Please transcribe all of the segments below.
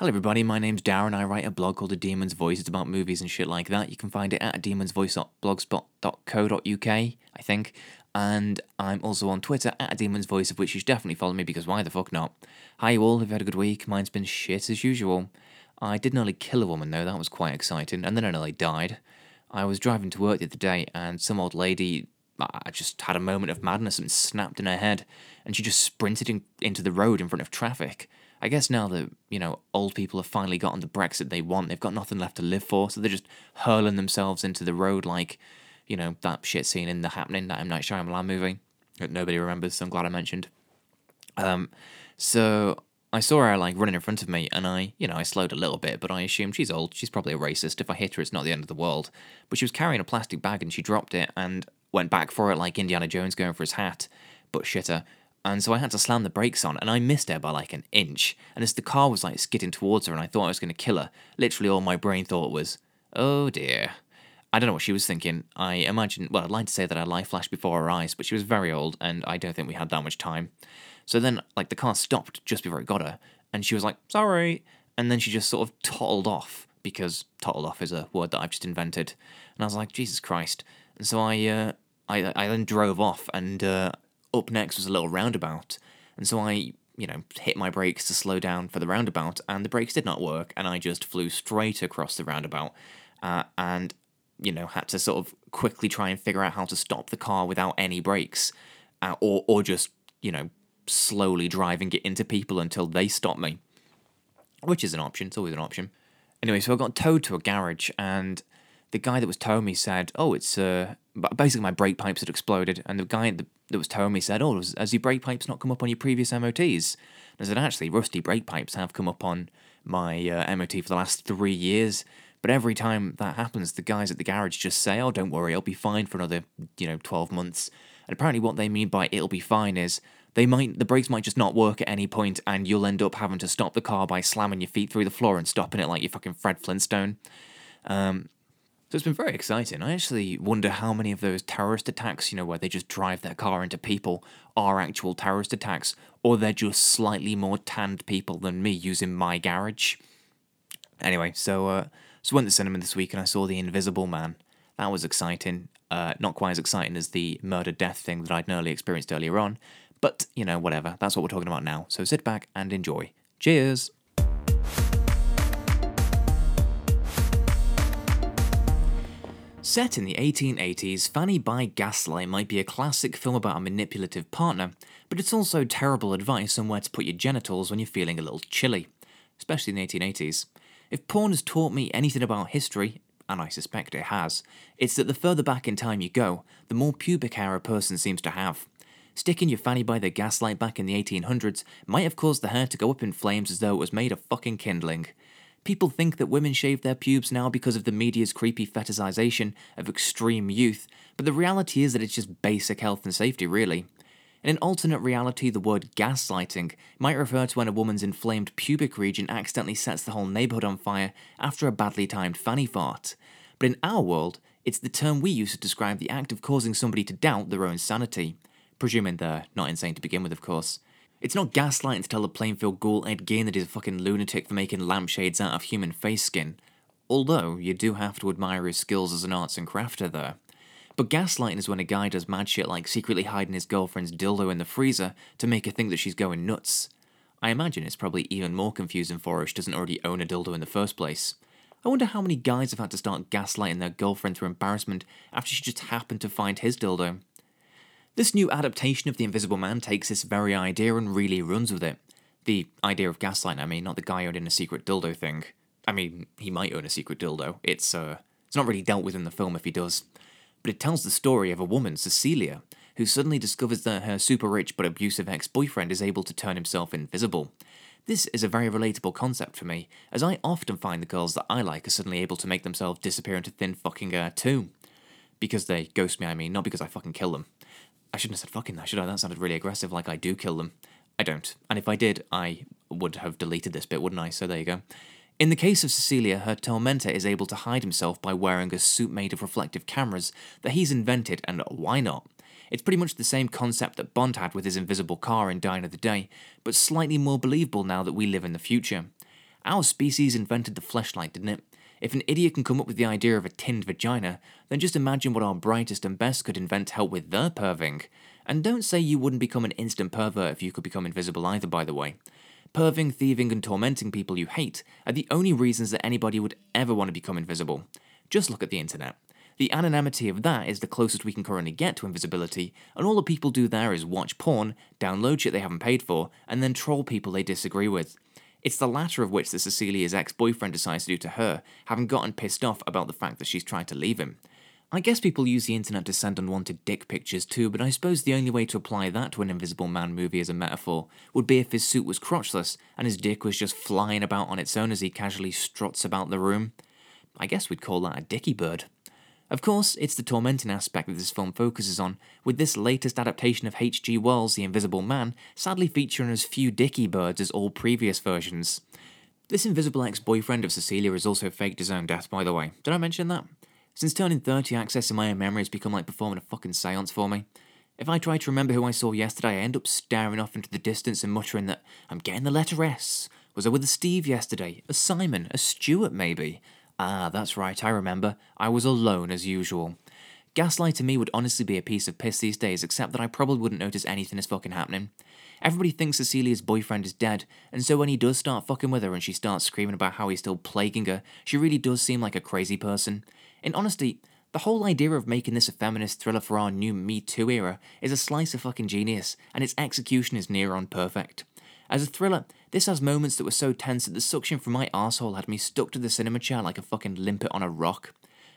Hello, everybody. My name's Darren. I write a blog called The Demon's Voice. It's about movies and shit like that. You can find it at demonsvoice.blogspot.co.uk, I think. And I'm also on Twitter at Demon's Voice, of which you should definitely follow me because why the fuck not? Hi, you all. Have you had a good week? Mine's been shit as usual. I did nearly kill a woman, though. That was quite exciting. And then I nearly died. I was driving to work the other day, and some old lady I just had a moment of madness and snapped in her head, and she just sprinted in, into the road in front of traffic. I guess now that, you know, old people have finally gotten the Brexit they want, they've got nothing left to live for, so they're just hurling themselves into the road like, you know, that shit scene in The Happening, that M. Night Shyamalan movie that nobody remembers, so I'm glad I mentioned. Um, so I saw her, like, running in front of me, and I, you know, I slowed a little bit, but I assumed she's old, she's probably a racist, if I hit her, it's not the end of the world. But she was carrying a plastic bag, and she dropped it, and went back for it like Indiana Jones going for his hat, but shitter and so I had to slam the brakes on, and I missed her by like an inch. And as the car was like skidding towards her, and I thought I was going to kill her, literally all my brain thought was, "Oh dear." I don't know what she was thinking. I imagine, well, I'd like to say that her life flashed before her eyes, but she was very old, and I don't think we had that much time. So then, like, the car stopped just before it got her, and she was like, "Sorry," and then she just sort of toddled off because toddled off is a word that I've just invented, and I was like, "Jesus Christ!" And so I, uh, I, I then drove off, and uh, up next was a little roundabout, and so I, you know, hit my brakes to slow down for the roundabout, and the brakes did not work, and I just flew straight across the roundabout, uh, and you know, had to sort of quickly try and figure out how to stop the car without any brakes, uh, or or just you know slowly driving it into people until they stop me, which is an option. It's always an option. Anyway, so I got towed to a garage, and the guy that was towing me said, "Oh, it's uh, basically my brake pipes had exploded," and the guy that was towing me said, "Oh, has your brake pipes not come up on your previous MOTs?" And I said, "Actually, rusty brake pipes have come up on my uh, MOT for the last three years." But every time that happens, the guys at the garage just say, "Oh, don't worry, it'll be fine for another, you know, twelve months." And apparently, what they mean by "it'll be fine" is they might the brakes might just not work at any point, and you'll end up having to stop the car by slamming your feet through the floor and stopping it like you're fucking Fred Flintstone. Um, so it's been very exciting. I actually wonder how many of those terrorist attacks, you know, where they just drive their car into people, are actual terrorist attacks, or they're just slightly more tanned people than me using my garage. Anyway, so uh, so went to cinema this week and I saw The Invisible Man. That was exciting. Uh, not quite as exciting as the murder death thing that I'd nearly experienced earlier on, but you know, whatever. That's what we're talking about now. So sit back and enjoy. Cheers. Set in the 1880s, Fanny by Gaslight might be a classic film about a manipulative partner, but it's also terrible advice on where to put your genitals when you're feeling a little chilly, especially in the 1880s. If porn has taught me anything about history, and I suspect it has, it's that the further back in time you go, the more pubic hair a person seems to have. Sticking your fanny by the gaslight back in the 1800s might have caused the hair to go up in flames as though it was made of fucking kindling. People think that women shave their pubes now because of the media's creepy fetishization of extreme youth, but the reality is that it's just basic health and safety, really. In an alternate reality, the word gaslighting might refer to when a woman's inflamed pubic region accidentally sets the whole neighborhood on fire after a badly timed fanny fart. But in our world, it's the term we use to describe the act of causing somebody to doubt their own sanity. Presuming they're not insane to begin with, of course. It's not gaslighting to tell the Plainfield ghoul Ed Gein that he's a fucking lunatic for making lampshades out of human face skin. Although, you do have to admire his skills as an arts and crafter there. But gaslighting is when a guy does mad shit like secretly hiding his girlfriend's dildo in the freezer to make her think that she's going nuts. I imagine it's probably even more confusing for her if she doesn't already own a dildo in the first place. I wonder how many guys have had to start gaslighting their girlfriend through embarrassment after she just happened to find his dildo. This new adaptation of The Invisible Man takes this very idea and really runs with it. The idea of gaslighting, I mean, not the guy owning a secret dildo thing. I mean, he might own a secret dildo. It's, uh, it's not really dealt with in the film if he does. But it tells the story of a woman, Cecilia, who suddenly discovers that her super rich but abusive ex boyfriend is able to turn himself invisible. This is a very relatable concept for me, as I often find the girls that I like are suddenly able to make themselves disappear into thin fucking air too. Because they ghost me, I mean, not because I fucking kill them. I shouldn't have said fucking that, should I? That sounded really aggressive, like I do kill them. I don't. And if I did, I would have deleted this bit, wouldn't I? So there you go. In the case of Cecilia, her tormentor is able to hide himself by wearing a suit made of reflective cameras that he's invented, and why not? It's pretty much the same concept that Bond had with his invisible car in Die Another Day, but slightly more believable now that we live in the future. Our species invented the fleshlight, didn't it? If an idiot can come up with the idea of a tinned vagina, then just imagine what our brightest and best could invent to help with their perving. And don't say you wouldn't become an instant pervert if you could become invisible either, by the way. Perving, thieving, and tormenting people you hate are the only reasons that anybody would ever want to become invisible. Just look at the internet. The anonymity of that is the closest we can currently get to invisibility, and all the people do there is watch porn, download shit they haven't paid for, and then troll people they disagree with. It's the latter of which that Cecilia's ex boyfriend decides to do to her, having gotten pissed off about the fact that she's tried to leave him. I guess people use the internet to send unwanted dick pictures too, but I suppose the only way to apply that to an Invisible Man movie as a metaphor would be if his suit was crotchless and his dick was just flying about on its own as he casually struts about the room. I guess we'd call that a dicky bird. Of course, it's the tormenting aspect that this film focuses on, with this latest adaptation of H.G. Wells' The Invisible Man sadly featuring as few dicky birds as all previous versions. This invisible ex boyfriend of Cecilia has also faked his own death, by the way. Did I mention that? Since turning 30, accessing my own memory has become like performing a fucking seance for me. If I try to remember who I saw yesterday, I end up staring off into the distance and muttering that I'm getting the letter S. Was I with a Steve yesterday? A Simon? A Stuart, maybe? Ah, that's right, I remember. I was alone as usual. Gaslighting me would honestly be a piece of piss these days, except that I probably wouldn't notice anything is fucking happening. Everybody thinks Cecilia's boyfriend is dead, and so when he does start fucking with her and she starts screaming about how he's still plaguing her, she really does seem like a crazy person. In honesty, the whole idea of making this a feminist thriller for our new Me Too era is a slice of fucking genius, and its execution is near on perfect. As a thriller, this has moments that were so tense that the suction from my asshole had me stuck to the cinema chair like a fucking limpet on a rock.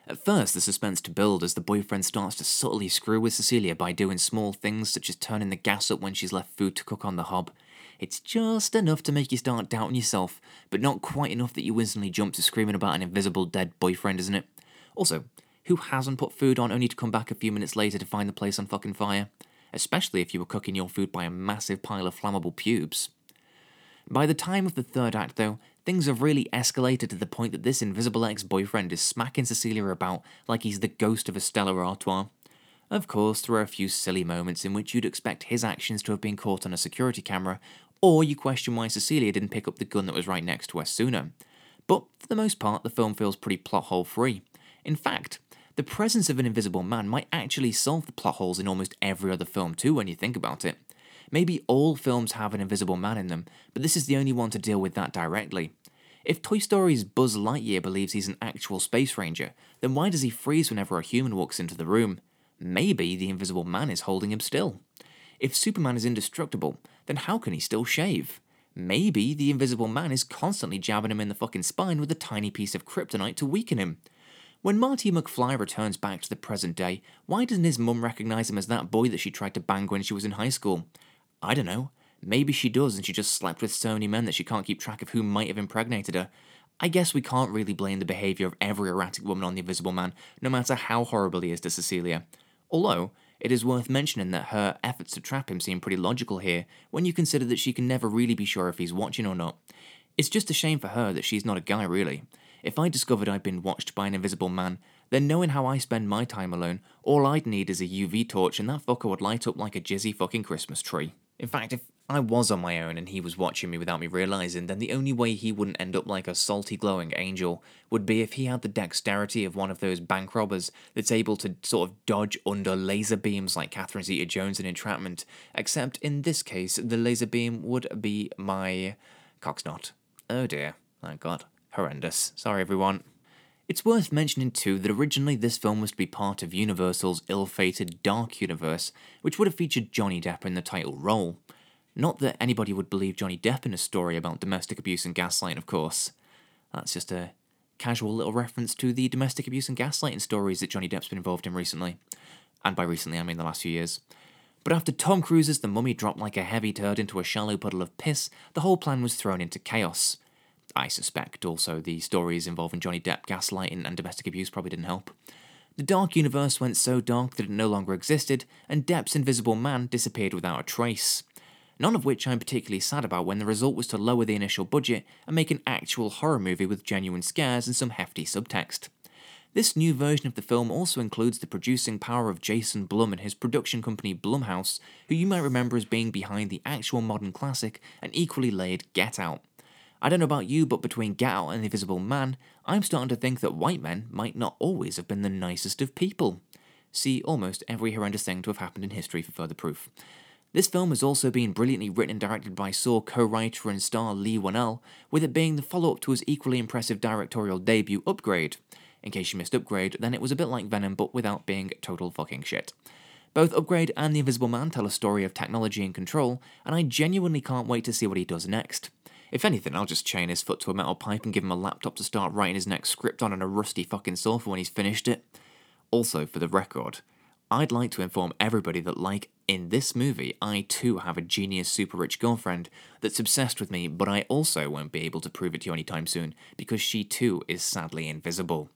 At first, the suspense to build as the boyfriend starts to subtly screw with Cecilia by doing small things such as turning the gas up when she's left food to cook on the hob. It's just enough to make you start doubting yourself, but not quite enough that you instantly jump to screaming about an invisible dead boyfriend, isn't it? Also, who hasn't put food on only to come back a few minutes later to find the place on fucking fire? Especially if you were cooking your food by a massive pile of flammable pubes. By the time of the third act, though, things have really escalated to the point that this invisible ex boyfriend is smacking Cecilia about like he's the ghost of a Stella Artois. Of course, there are a few silly moments in which you'd expect his actions to have been caught on a security camera, or you question why Cecilia didn't pick up the gun that was right next to her sooner. But for the most part, the film feels pretty plot hole free. In fact, the presence of an invisible man might actually solve the plot holes in almost every other film too when you think about it. Maybe all films have an invisible man in them, but this is the only one to deal with that directly. If Toy Story's Buzz Lightyear believes he's an actual space ranger, then why does he freeze whenever a human walks into the room? Maybe the invisible man is holding him still. If Superman is indestructible, then how can he still shave? Maybe the invisible man is constantly jabbing him in the fucking spine with a tiny piece of kryptonite to weaken him. When Marty McFly returns back to the present day, why doesn't his mum recognize him as that boy that she tried to bang when she was in high school? I don't know. Maybe she does and she just slept with so many men that she can't keep track of who might have impregnated her. I guess we can't really blame the behaviour of every erratic woman on the Invisible Man, no matter how horrible he is to Cecilia. Although, it is worth mentioning that her efforts to trap him seem pretty logical here, when you consider that she can never really be sure if he's watching or not. It's just a shame for her that she's not a guy, really. If I discovered I'd been watched by an invisible man, then knowing how I spend my time alone, all I'd need is a UV torch and that fucker would light up like a jizzy fucking Christmas tree. In fact, if I was on my own and he was watching me without me realizing, then the only way he wouldn't end up like a salty glowing angel would be if he had the dexterity of one of those bank robbers that's able to sort of dodge under laser beams like Catherine Zeta Jones in Entrapment, except in this case, the laser beam would be my cocksnot. Oh dear. thank god. Horrendous. Sorry everyone. It's worth mentioning too that originally this film was to be part of Universal's ill fated Dark Universe, which would have featured Johnny Depp in the title role. Not that anybody would believe Johnny Depp in a story about domestic abuse and gaslighting, of course. That's just a casual little reference to the domestic abuse and gaslighting stories that Johnny Depp's been involved in recently. And by recently, I mean the last few years. But after Tom Cruise's The Mummy dropped like a heavy turd into a shallow puddle of piss, the whole plan was thrown into chaos. I suspect also the stories involving Johnny Depp gaslighting and domestic abuse probably didn't help. The Dark Universe went so dark that it no longer existed, and Depp's Invisible Man disappeared without a trace. None of which I'm particularly sad about when the result was to lower the initial budget and make an actual horror movie with genuine scares and some hefty subtext. This new version of the film also includes the producing power of Jason Blum and his production company Blumhouse, who you might remember as being behind the actual modern classic and equally laid Get Out. I don't know about you, but between Out and The Invisible Man, I'm starting to think that white men might not always have been the nicest of people. See almost every horrendous thing to have happened in history for further proof. This film has also been brilliantly written and directed by Saw co writer and star Leigh Whannell, with it being the follow up to his equally impressive directorial debut, Upgrade. In case you missed Upgrade, then it was a bit like Venom but without being total fucking shit. Both Upgrade and The Invisible Man tell a story of technology and control, and I genuinely can't wait to see what he does next. If anything, I'll just chain his foot to a metal pipe and give him a laptop to start writing his next script on and a rusty fucking sofa when he's finished it. Also, for the record, I'd like to inform everybody that, like in this movie, I too have a genius super rich girlfriend that's obsessed with me, but I also won't be able to prove it to you anytime soon because she too is sadly invisible.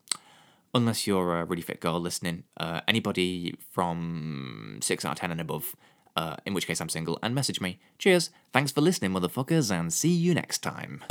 Unless you're a really fit girl listening, uh, anybody from 6 out of 10 and above, uh, in which case I'm single, and message me. Cheers, thanks for listening, motherfuckers, and see you next time.